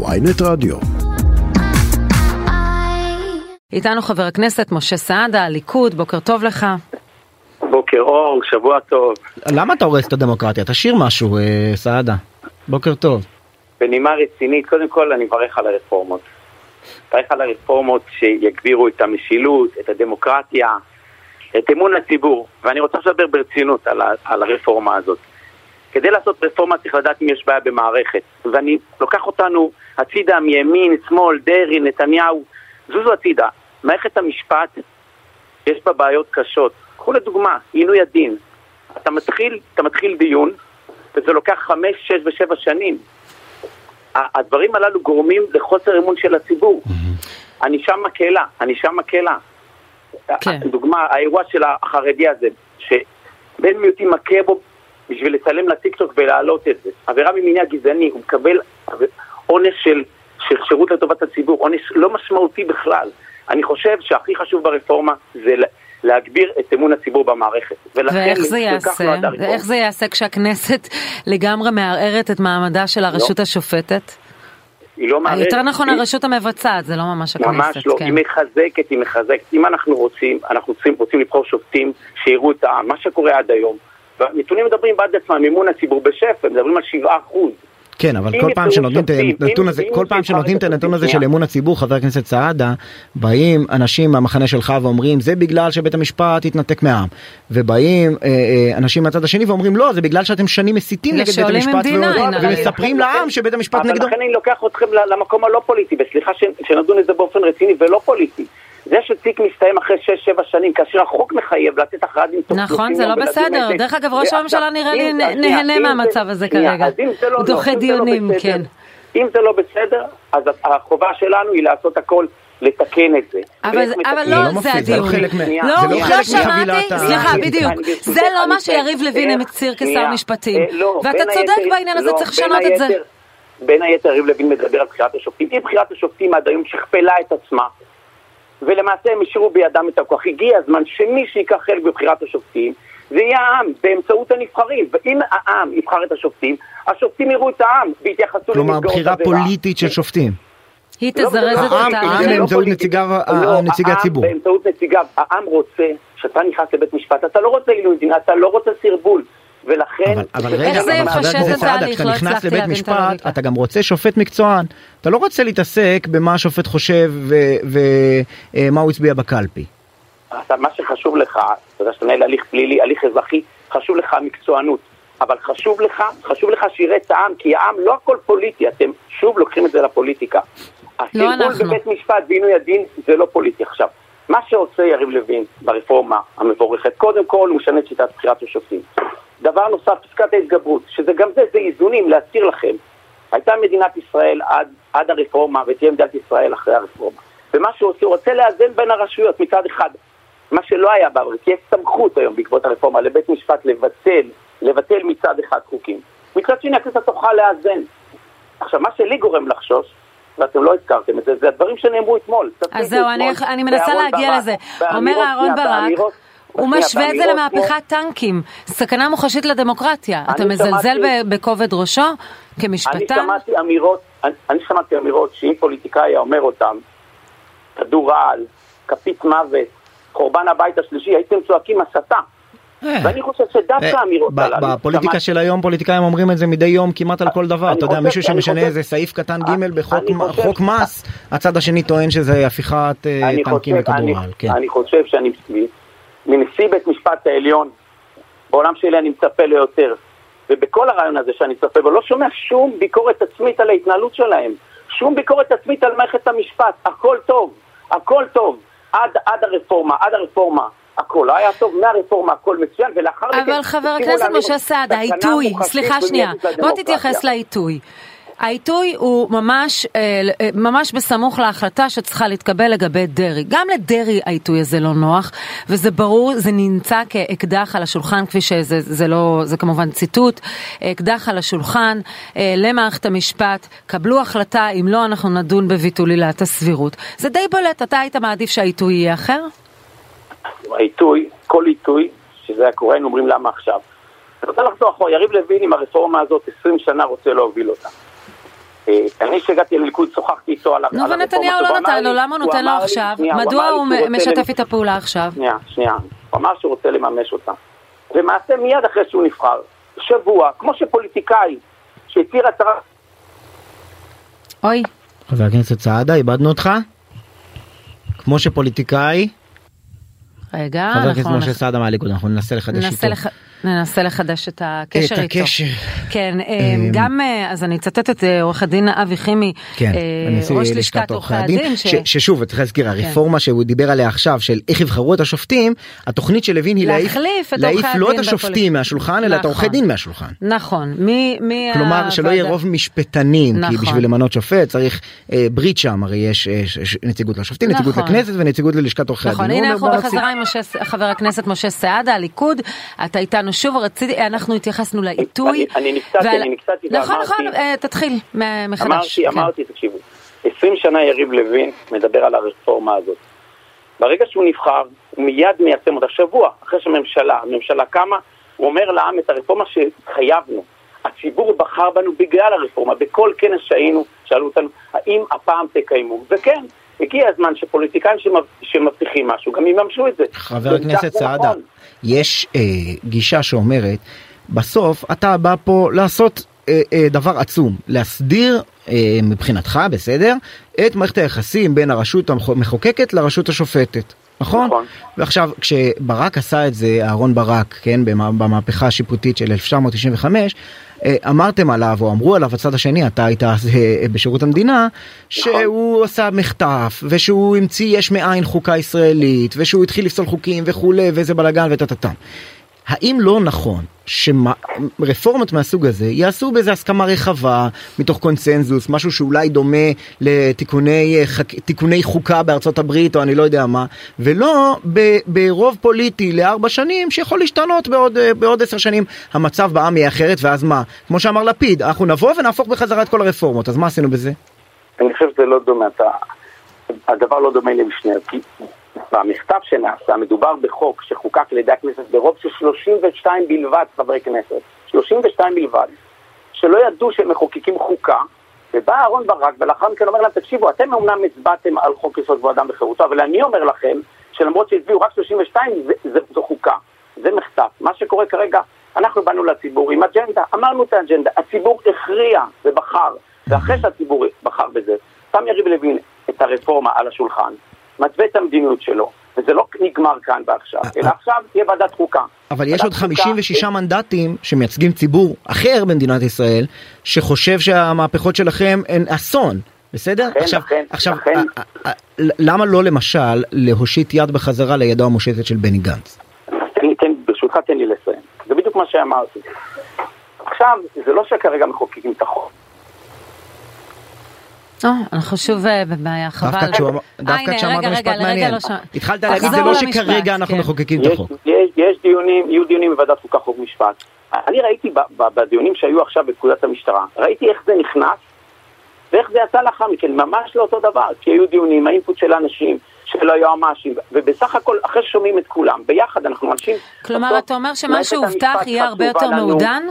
ויינט רדיו. איתנו חבר הכנסת משה סעדה, הליכוד, בוקר טוב לך. בוקר אור, שבוע טוב. למה אתה הורס את הדמוקרטיה? תשאיר משהו, אה, סעדה. בוקר טוב. בנימה רצינית, קודם כל אני מברך על הרפורמות. מברך על הרפורמות שיגבירו את המשילות, את הדמוקרטיה, את אמון הציבור. ואני רוצה לדבר ברצינות על, ה- על הרפורמה הזאת. כדי לעשות רפורמה צריך לדעת אם יש בעיה במערכת. ואני לוקח אותנו הצידה מימין, שמאל, דרעי, נתניהו, זוזו הצידה. מערכת המשפט, יש בה בעיות קשות. קחו לדוגמה, עינוי הדין. אתה מתחיל, אתה מתחיל דיון, וזה לוקח חמש, שש ושבע שנים. הדברים הללו גורמים לחוסר אמון של הציבור. ענישה מקלה, ענישה מקלה. כן. דוגמה, האירוע של החרדי הזה, שבן מיעוטים מכה בו בשביל לצלם לטיקטוק ולהעלות את זה. עבירה ממניע גזעני, הוא מקבל עונש של, של שירות לטובת הציבור, עונש לא משמעותי בכלל. אני חושב שהכי חשוב ברפורמה זה לה- להגביר את אמון הציבור במערכת. ואיך זה יעשה? ואיך זה יעשה כשהכנסת לגמרי מערערת את מעמדה של הרשות השופטת? היא לא מערכת. יותר נכון היא- הרשות המבצעת, זה לא ממש הכנסת. ממש לא, כן. היא מחזקת, היא מחזקת. אם אנחנו רוצים, אנחנו רוצים, רוצים לבחור שופטים שיראו את העם, מה שקורה עד היום. והנתונים מדברים בעד עצמם, אמון הציבור בשפל, מדברים על 7 אחוז. כן, אבל כל פעם שנותנים את הנתון הזה, כל פעם שנותנים את הנתון הזה של אמון הציבור, חבר הכנסת סעדה, באים אנשים מהמחנה שלך ואומרים זה בגלל שבית המשפט התנתק מהעם. ובאים אה, אה, אנשים מהצד השני ואומרים לא, זה בגלל שאתם שנים מסיתים נגד בית המשפט עם ועוד- D9, הרי. ומספרים לעם שבית המשפט אבל נגדו. לכן אני לוקח אתכם למקום הלא פוליטי, וסליחה שנדון את זה באופן רציני ולא פוליטי. זה שתיק מסתיים אחרי 6-7 שנים, כאשר החוק מחייב לתת הכרעת דין תוך נכון, 30 זה לא בסדר. דרך אגב, ראש הממשלה נראה לי נהנה מהמצב זה- הזה כרגע. הוא לא, דוחה לא דיונים, כן. אם זה לא בסדר, אז החובה שלנו היא לעשות הכל לתקן את זה. אבל, לא, לא זה מפריע, זה לא הדיון. חלק לא, זה חלק שמעתי, סליחה, בדיוק. זה לא מה שיריב לוין הצהיר כשר משפטים. אה, ואתה צודק בעניין הזה, צריך לשנות את זה. בין היתר יריב לוין מדבר על בחירת השופטים. אם בחירת השופטים עד היום שכפלה את עצמה, ולמעשה הם השאירו בידם את הכוח. הגיע הזמן שמי שיקח חלק בבחירת השופטים, זה יהיה העם, באמצעות הנבחרים. ואם העם יבחר את השופטים, השופטים יראו את העם ויתייחסו כלומר, לנפגעות בחירה עבירה. פוליטית של שופטים. היא לא, תזרז לא, את העם- התהליך. העם לא באמצעות לא, נציגי העם הציבור. באמצעות נציגיו. העם רוצה, כשאתה נכנס לבית משפט, אתה לא רוצה עילוי דין, אתה לא רוצה סרבול. ולכן... אבל, אבל רגע, איך זה אבל חבר יפשט הכנסת את סעדה? כשאתה לא נכנס הצלחתי לבית להבין את משפט, הלוגיקה. אתה גם רוצה שופט מקצוען. אתה לא רוצה להתעסק במה השופט חושב ומה הוא הצביע בקלפי. אתה, מה שחשוב לך, אתה יודע שאתה מנהל הליך פלילי, הליך אזרחי, חשוב לך המקצוענות. אבל חשוב לך, חשוב לך שיראה את העם, כי העם לא הכל פוליטי, אתם שוב לוקחים את זה לפוליטיקה. לא אנחנו. בבית משפט ועינוי הדין זה לא פוליטי עכשיו. מה שעושה יריב לוין ברפורמה המבורכת, קודם כל הוא משנה את שיטת בחירת השופטים. דבר נוסף, פסקת ההתגברות, שזה גם זה, זה איזונים, להזכיר לכם. הייתה מדינת ישראל עד, עד הרפורמה, ותהיה מדינת ישראל אחרי הרפורמה. ומה שהוא עושה, הוא רוצה לאזן בין הרשויות מצד אחד. מה שלא היה בעבר, כי יש סמכות היום בעקבות הרפורמה לבית משפט לבטל, לבטל מצד אחד חוקים. מצד שני הכנסת תוכל לאזן. עכשיו, מה שלי גורם לחשוש, ואתם לא הזכרתם את זה, זה הדברים שנאמרו אתמול. אז זהו, אני, אני מנסה להגיע ברק, לזה. אומר אהרון שנייה, ברק, הוא משווה את זה למהפכת טנקים. סכנה מוחשית לדמוקרטיה. אתה אני מזלזל בכובד ראשו אני כמשפטן? שמעתי אמירות, אני, אני שמעתי אמירות שאם פוליטיקאי היה אומר אותם, כדור רעל, כפית מוות, חורבן הבית השלישי, הייתם צועקים הסתה. ואני חושב שדווקא אה, האמירות ב- הללו... בפוליטיקה של היום פוליטיקאים אומרים את זה מדי יום כמעט על כל דבר. אני אתה יודע, מישהו אני שמשנה איזה סעיף קטן ג' אני בחוק מס, הצד השני טוען שזה הפיכת אה, אני טנקים אני, לכדורעל. כן. אני חושב שאני, מנשיא בית משפט העליון, בעולם שלי אני מצפה ליותר. ובכל הרעיון הזה שאני מצפה בו, לא שומע שום ביקורת עצמית על ההתנהלות שלהם. שום ביקורת עצמית על מערכת המשפט. הכל טוב, הכל טוב. עד, עד הרפורמה, עד הרפורמה. הכל לא היה טוב, מהרפורמה הכל מצוין, ולאחר מכן... אבל חבר הכנסת משה סעדה, העיתוי, סליחה שנייה, בוא. תתייחס לעיתוי. העיתוי הוא ממש, אה, אה, ממש בסמוך להחלטה שצריכה להתקבל לגבי דרעי. גם לדרעי העיתוי הזה לא נוח, וזה ברור, זה נמצא כאקדח על השולחן, כפי שזה זה לא, זה כמובן ציטוט, אקדח על השולחן אה, למערכת המשפט, קבלו החלטה, אם לא אנחנו נדון בביטול עילת הסבירות. זה די בולט, אתה היית מעדיף שהעיתוי יהיה אחר? העיתוי, כל עיתוי, שזה היה קורה, אומרים למה עכשיו. אני רוצה לחזור אחורה, יריב לוין עם הרפורמה הזאת 20 שנה רוצה להוביל אותה. אה, אני כשהגעתי לליכוד שוחחתי איתו על הרפורמה. נו, ונתניהו לא נתן לו, למה הוא נותן לו עכשיו? מדוע הוא משתף איתה פעולה עכשיו? שנייה, שנייה. הוא אמר שהוא רוצה לממש אותה. למעשה מיד אחרי שהוא נבחר, שבוע, כמו שפוליטיקאי שהצהיר הצהרה... אוי. חבר הכנסת סעדה, איבדנו אותך? כמו שפוליטיקאי... רגע, חבר הכנסת משה סעדה מהליכוד, אנחנו ננסה לחדש איתו. ננסה לחדש את הקשר איתו. את הקשר. כן, אה, אמ, גם, אה, אז אני אצטט את אה, עורך הדין אבי חימי, כן, ראש לשכת עורכי הדין. ששוב, צריך להזכיר, כן. הרפורמה שהוא דיבר עליה עכשיו של איך יבחרו את השופטים, התוכנית של לוין היא להעיף לא את השופטים מהשולחן, אלא את עורכי נכון. דין מהשולחן. נכון, כלומר, שלא יהיה רוב משפטנים, כי נכון. בשביל למנות שופט צריך ברית שם, הרי יש נציגות לשופטים, נציגות נכון. לכנסת ונציגות ללשכת עורכי הדין. נכון, הנה אנחנו בחזרה עם חבר הכנסת משה סעדה, הליכוד, אתה איתנו שוב רציתי, אנחנו התייחסנו לעיתוי. אני נקצתי, אני נקצתי נכון, נכון, אה, תתחיל מחדש. אמרתי, כן. אמרתי, תקשיבו, 20 שנה יריב לוין מדבר על הרפורמה הזאת. ברגע שהוא נבחר, הוא מיד מיישם אותה. שבוע אחרי שהממשלה, הממשלה קמה, הוא אומר לעם את הרפורמה שהתחייבנו. הציבור בחר בנו בגלל הרפורמה. בכל כנס שהיינו, שאלו אותנו, האם הפעם תקיימו? וכן, הגיע הזמן שפוליטיקאים שמבטיחים משהו גם יממשו את זה. חבר הכנסת סעדה, נכון. יש אה, גישה שאומרת, בסוף אתה בא פה לעשות אה, אה, דבר עצום, להסדיר אה, מבחינתך, בסדר, את מערכת היחסים בין הרשות המחוקקת לרשות השופטת. נכון? נכון. ועכשיו כשברק עשה את זה, אהרון ברק, כן, במהפכה השיפוטית של 1995, אה, אמרתם עליו או אמרו עליו הצד השני אתה היית אז אה, בשירות המדינה שהוא נכון. עשה מחטף ושהוא המציא יש מאין חוקה ישראלית ושהוא התחיל לפסול חוקים וכולי ואיזה בלאגן וטטטם. האם לא נכון שרפורמות מהסוג הזה יעשו באיזה הסכמה רחבה מתוך קונצנזוס משהו שאולי דומה לתיקוני חק, חוקה בארצות הברית או אני לא יודע מה ולא ב, ברוב פוליטי לארבע שנים שיכול להשתנות בעוד, בעוד עשר שנים המצב בעם יהיה אחרת ואז מה כמו שאמר לפיד אנחנו נבוא ונהפוך בחזרה את כל הרפורמות אז מה עשינו בזה? אני חושב שזה לא דומה אתה הדבר לא דומה למשנה כי במכתב שנעשה מדובר בחוק שחוקק על ידי הכנסת ברוב של 32 בלבד חברי כנסת, 32 בלבד, שלא ידעו שהם מחוקקים חוקה, ובא אהרן ברק ולאחר מכן אומר להם, תקשיבו, אתם אמנם הצבעתם על חוק יסוד כבוד אדם וחירותו, אבל אני אומר לכם שלמרות שהצביעו רק 32 זה, זה, זו חוקה, זה מחטף. מה שקורה כרגע, אנחנו באנו לציבור עם אג'נדה, אמרנו את האג'נדה, הציבור הכריע ובחר, ואחרי שהציבור בחר בזה, שם יריב לוין את הרפורמה על השולחן, מתווה את המדיניות שלו. וזה לא נגמר כאן ועכשיו, אה, אלא אה. עכשיו תהיה ועדת חוקה. אבל יש עוד 56 מנדטים שמייצגים ציבור אחר במדינת ישראל, שחושב שהמהפכות שלכם הן אסון. בסדר? לכן, עכשיו, לכן, עכשיו לכן... אה, למה לא למשל להושיט יד בחזרה לידו המושטת של בני גנץ? תן, לי, תן, ברשותך תן לי לסיים. זה בדיוק מה שאמרתי. עכשיו, זה לא שכרגע מחוקקים את החוק. אנחנו שוב אה, בבעיה, חבל. דווקא כשאמרת משפט מעניין. התחלת להגיד זה לא שכרגע אנחנו כן. מחוקקים את החוק. יש דיונים, יהיו דיונים בוועדת חוקה חוק משפט. אני ראיתי בדיונים שהיו עכשיו בפקודת המשטרה, ראיתי איך זה נכנס ואיך זה יצא לאחר מכן, ממש לא אותו דבר, כי היו דיונים, האינפוט של האנשים, של היועמ"שים, ובסך הכל, אחרי ששומעים את כולם, ביחד אנחנו אנשים... כלומר, אתה אומר שמה שהובטח יהיה הרבה יותר מעודן?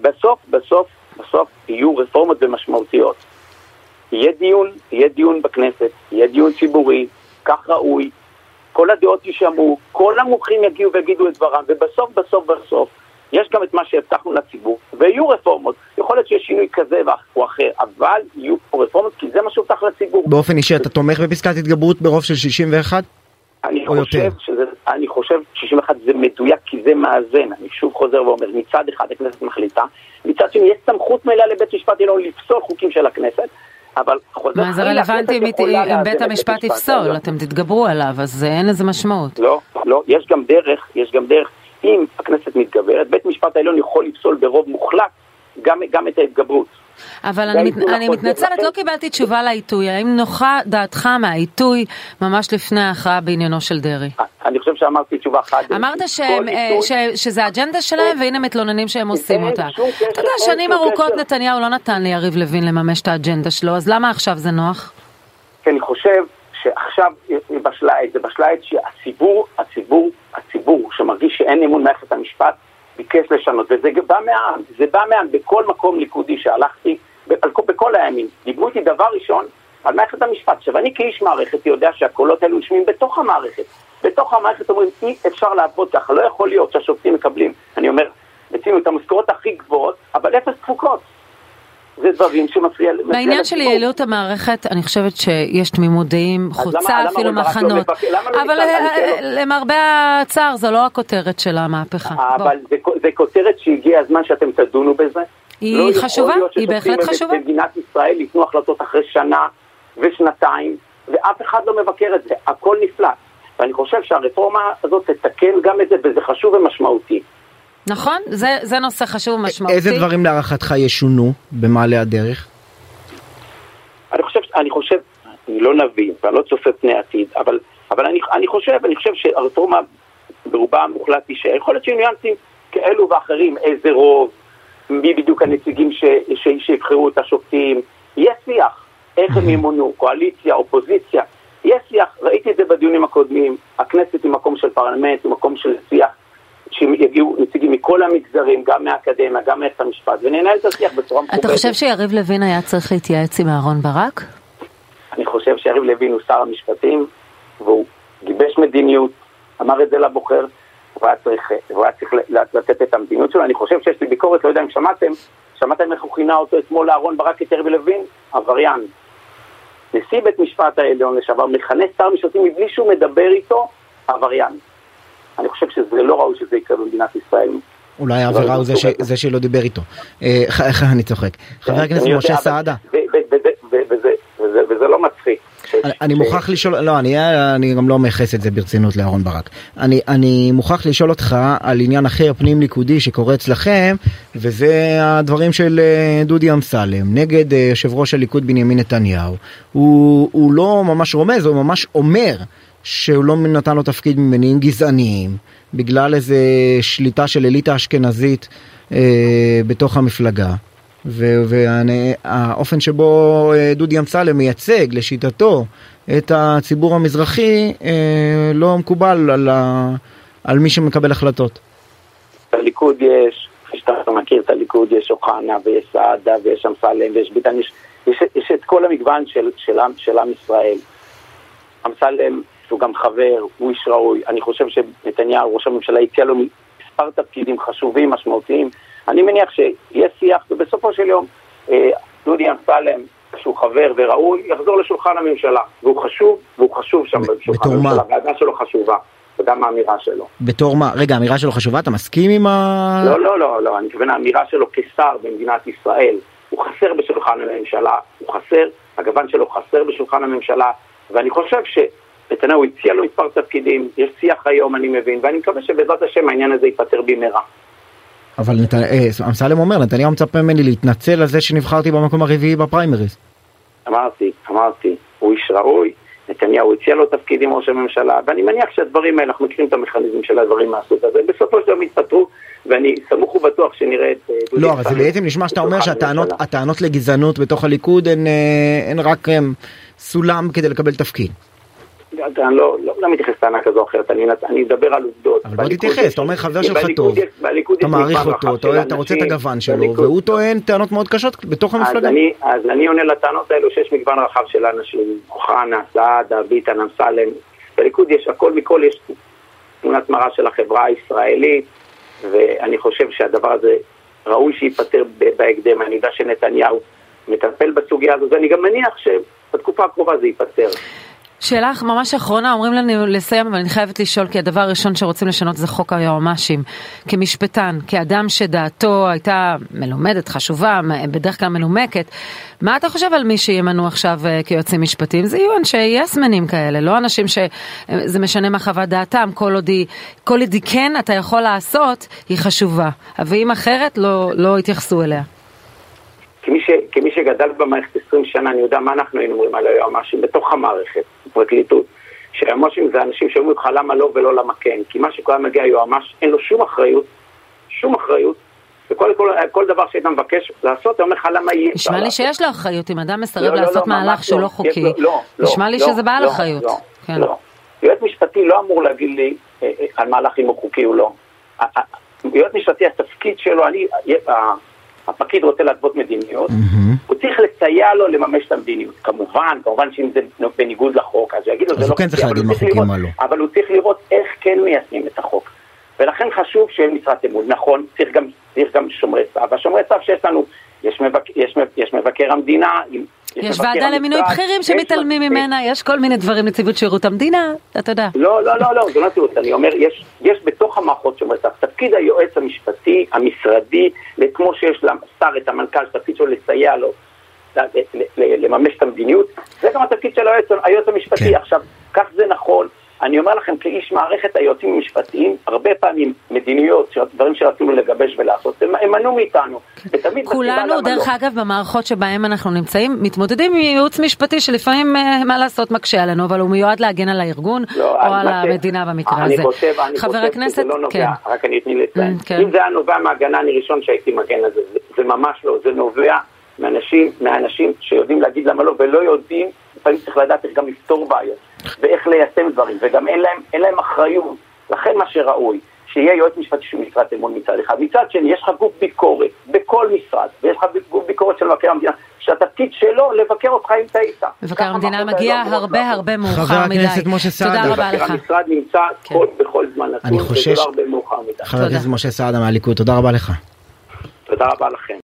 בסוף, בסוף, בסוף יהיו רפורמות ומשמעותיות. יהיה דיון, יהיה דיון בכנסת, יהיה דיון ציבורי, כך ראוי, כל הדעות יישמעו, כל המומחים יגיעו ויגידו את דברם, ובסוף בסוף בסוף יש גם את מה שהבטחנו לציבור, ויהיו רפורמות. יכול להיות שיש שינוי כזה או אחר, אבל יהיו פה רפורמות כי זה מה שהובטח לציבור. באופן אישי אתה תומך בפסקת התגברות ברוב של 61? אני חושב, שזה, אני חושב 61 זה מדויק כי זה מאזן, אני שוב חוזר ואומר, מצד אחד הכנסת מחליטה, מצד שני יש סמכות מלאה לבית משפט עליון לפסול חוקים של הכנסת, אבל חוזר... מה זה רלוונטי אם בית המשפט יפסול, אתם תתגברו עליו, אז אין לזה משמעות. לא, לא, יש גם דרך, יש גם דרך, אם הכנסת מתגברת, בית משפט העליון יכול לפסול ברוב מוחלט גם, גם את ההתגברות. אבל אני, מת, אני מתנצלת, לא קיבלתי תשובה לעיתוי. האם נוחה דעתך מהעיתוי ממש לפני ההכרעה בעניינו של דרעי? אני חושב שאמרתי תשובה חד. אמרת שהם, אה, ש, שזה אג'נדה שלהם והנה מתלוננים שהם עושים אותה. אתה יודע, שנים ארוכות נתניהו לא נתן ליריב לוין לממש את האג'נדה שלו, אז למה עכשיו זה נוח? כי אני חושב שעכשיו בשלה עת, זה בשלה עת שהציבור, הציבור, הציבור שמרגיש שאין אמון מערכת המשפט, ביקש לשנות, וזה בא מהעם, זה בא מהעם, בכל מקום ליכודי שהלכתי, כל הימים. דיברו איתי דבר ראשון על מערכת המשפט. עכשיו, אני כאיש מערכת יודע שהקולות האלו יושבים בתוך המערכת. בתוך המערכת אומרים, אי אפשר לעבוד ככה, לא יכול להיות שהשופטים מקבלים, אני אומר, מציעים את המשכורות הכי גבוהות, אבל אפס תפוקות. זה דברים שמפריע. בעניין של יעילות המערכת, אני חושבת שיש תמימות דעים, חוצה אפילו מחנות. לא אבל למרבה הצער, זו לא הכותרת של המהפכה. אבל זה כותרת שהגיע הזמן שאתם תדונו בזה. היא לא חשובה, היא בהחלט חשובה. במדינת ישראל ייתנו החלטות אחרי שנה ושנתיים, ואף אחד לא מבקר את זה, הכל נפלא. ואני חושב שהרפורמה הזאת תתקן גם את זה, וזה חשוב ומשמעותי. נכון, זה, זה נושא חשוב ומשמעותי. איזה דברים להערכתך ישונו במעלה הדרך? אני חושב, אני חושב, אני לא נביא, ואני לא צופה פני עתיד, אבל, אבל אני, אני חושב, אני חושב שהרפורמה ברובה המוחלט תישאר. יכול להיות שיהיו ניואנסים כאלו ואחרים, איזה רוב, מי בדיוק הנציגים ש, ש, שיבחרו את השופטים, יהיה שיח, איך הם ימונו, קואליציה, אופוזיציה, יהיה שיח, ראיתי את זה בדיונים הקודמים, הכנסת היא מקום של פרלמנט, היא מקום של שיח, שיגיעו נציגים מכל המגזרים, גם מהאקדמיה, גם מערכת המשפט, וננהל את השיח בצורה מכובדת. אתה חושב שיריב לוין היה צריך להתייעץ עם אהרן ברק? אני חושב שיריב לוין הוא שר המשפטים, והוא גיבש מדיניות, אמר את זה לבוחר, והוא היה צריך, והוא היה צריך לתת את המדיניות שלו. אני חושב שיש לי ביקורת, לא יודע אם שמעתם, שמעתם איך הוא כינה אותו אתמול לאהרן ברק את יריב לוין? עבריין. נשיא בית משפט העליון לשעבר מכנס שר משפטים מבלי שהוא מדבר איתו, עבריין. אני חושב שזה לא ראוי שזה יקרה במדינת ישראל. אולי העבירה הוא זה שלא דיבר איתו. איך אני צוחק. חבר הכנסת משה סעדה. וזה לא מצחיק. אני מוכרח לשאול, לא, אני, גם לא מייחס את זה ברצינות לאהרן ברק. אני, מוכרח לשאול אותך על עניין אחר פנים ליכודי שקורה אצלכם, וזה הדברים של דודי אמסלם נגד יושב ראש הליכוד בנימין נתניהו. הוא לא ממש רומז, הוא ממש אומר שהוא לא נתן לו תפקיד ממניעים גזעניים, בגלל איזה שליטה של אליטה אשכנזית אה, בתוך המפלגה. והאופן שבו דודי אמסלם מייצג לשיטתו את הציבור המזרחי לא מקובל על, על מי שמקבל החלטות. בליכוד יש, כפי שאתה מכיר את הליכוד, יש אוחנה ויש סעדה ויש אמסלם ויש ביטן, יש, יש, יש את כל המגוון של, של, של עם ישראל. אמסלם שהוא גם חבר, הוא איש ראוי, אני חושב שנתניהו, ראש הממשלה, הציע לו מספר תפקידים חשובים, משמעותיים. אני מניח שיהיה שיח, ובסופו של יום אה, דודי אמסלם, שהוא חבר וראוי, יחזור לשולחן הממשלה. והוא חשוב, והוא חשוב שם בשולחן הממשלה. הוועדה שלו חשובה, וגם האמירה שלו. בתור מה? רגע, האמירה שלו חשובה? אתה מסכים עם ה... לא, לא, לא, לא, אני מתכוון האמירה שלו כשר במדינת ישראל. הוא חסר בשולחן הממשלה, הוא חסר, הגוון שלו חסר בשולחן הממשלה, ואני חושב ש... נתניהו הציע לו מספר תפקידים, יש שיח היום אני מבין, ואני מקווה שבעזרת השם העניין הזה ייפתר במהרה. אבל אמסלם אומר, נתניהו מצפה ממני להתנצל על זה שנבחרתי במקום הרביעי בפריימריז. אמרתי, אמרתי, הוא איש ראוי, נתניהו הציע לו תפקיד עם ראש הממשלה, ואני מניח שהדברים האלה, אנחנו מכירים את המכניזם של הדברים מהסוג הזה, בסופו של דבר יתפטרו, ואני סמוך ובטוח שנראה את דודי לא, אבל זה בעצם נשמע שאתה אומר שהטענות לגזענות בתוך הליכוד הן רק סולם כדי לקבל תפקיד. אני לא, לא, לא מתייחס לטענה כזו או אחרת, אני, אני מדבר על עובדות. אבל בוא תתייחס, אתה אומר חבר שלך טוב, אתה מעריך אותו, אתה, רוצה את הגוון שלו. והוא טוען טענות מאוד קשות בתוך המפלגה. אז אני, אז אני עונה לטענות האלו שיש מגוון רחב של אנשים, אוחנה, סעדה, ביטן, אמסלם, בליכוד יש הכל מכל, יש תמונת מראה של החברה הישראלית, ואני חושב שהדבר הזה ראוי שייפתר בהקדם, אני יודע שנתניהו מטפל בסוגיה הזו, ואני גם מניח שבתקופה הקרובה זה ייפתר. שאלה ממש אחרונה, אומרים לנו לסיים, אבל אני חייבת לשאול, כי הדבר הראשון שרוצים לשנות זה חוק היועמ"שים. כמשפטן, כאדם שדעתו הייתה מלומדת, חשובה, בדרך כלל מנומקת, מה אתה חושב על מי שימנו עכשיו כיועצים משפטיים? זה יהיו אנשי יסמנים כאלה, לא אנשים שזה משנה מה חוות דעתם, כל עוד היא, כל עוד היא כן אתה יכול לעשות, היא חשובה. ואם אחרת, לא, לא יתייחסו אליה. כמי, ש, שגדל במערכת 20 שנה, אני יודע מה אנחנו היינו אומרים על היועמ"שים בתוך המערכת, בפרקליטות. שהיועמ"שים זה אנשים שאומרים לך למה לא ולא למה כן. כי מה שקורה מגיע יועמ"ש, אין לו שום אחריות, שום אחריות, וכל כל, כל דבר שהיית מבקש לעשות, הוא אומר לך למה יהיה נשמע לי שיש לו אחריות, אם אדם מסרב לא, לעשות לא, מהלך שהוא לא חוקי, לא, נשמע לי שזה בעל אחריות. לא, כן. לא. יועץ משפטי לא אמור להגיד לי אה, אה, על מהלך אם הוא חוקי או לא. יועץ משפטי, התפקיד שלו, אני, הפקיד רוצה להתוות מדיניות, mm-hmm. הוא צריך לסייע לו לממש את המדיניות. כמובן, כמובן שאם זה בניגוד לחוק, אז הוא יגיד לו, זה לא... כן צריך להגיד מה חוקים מה לא. אבל הוא צריך לראות איך כן מיישמים את החוק. ולכן חשוב שיהיה משרת אמון. נכון, צריך גם, צריך גם שומרי סף. והשומרי סף שיש לנו, יש, מבק, יש, יש מבקר המדינה, יש ועדה למינוי בכירים שמתעלמים ממנה, יש כל מיני דברים, נציבות שירות המדינה, אתה יודע. לא, לא, לא, לא, זה לא נציבות, אני אומר, יש, יש בתוך המערכות סף, תפקיד היועץ המשפטי, המשרדי, כמו שיש לשר את המנכ"ל, תפקיד שלו לסייע לו לממש את המדיניות, זה גם התפקיד של היועץ, היועץ המשפטי. כן. עכשיו, כך זה נכון, אני אומר לכם, כאיש מערכת היועצים המשפטיים, הרבה פעמים מדיניות, דברים שרצינו לגבש ולעשות, הם, מנעו מאיתנו. כולנו, דרך לא. אגב, במערכות שבהם אנחנו נמצאים, מתמודדים עם ייעוץ משפטי שלפעמים, אה, מה לעשות, מקשה עלינו, אבל הוא מיועד להגן על הארגון לא, או על המדינה במקרה אני הזה. חושב, אני חושב הכנסת, שזה לא נובע, כן. רק אני אתני לציין. Mm, כן. אם זה היה נובע מהגנה, אני ראשון שהייתי מגן על זה, זה, זה ממש לא, זה נובע מאנשים, מאנשים שיודעים להגיד למה לא ולא יודעים, לפעמים צריך לדעת איך גם לפתור בעיות. ואיך ליישם דברים, וגם אין להם, אין להם אחריות. לכן מה שראוי, שיהיה יועץ משפטי של משרת אמון מצד אחד. מצד שני, יש לך גוף ביקורת בכל משרד, ויש לך גוף ביקורת של מבקר המדינה, שהתפקיד שלו לבקר אותך אם טעית. מבקר המדינה מגיע הרבה הרבה מאוחר מדי. חבר הכנסת משה סעדה. תודה רבה לך. המשרד נמצא כן. בכל זמן נתון, אני חושש... חבר הכנסת משה סעדה מהליכוד, תודה רבה לך. תודה רבה לכם.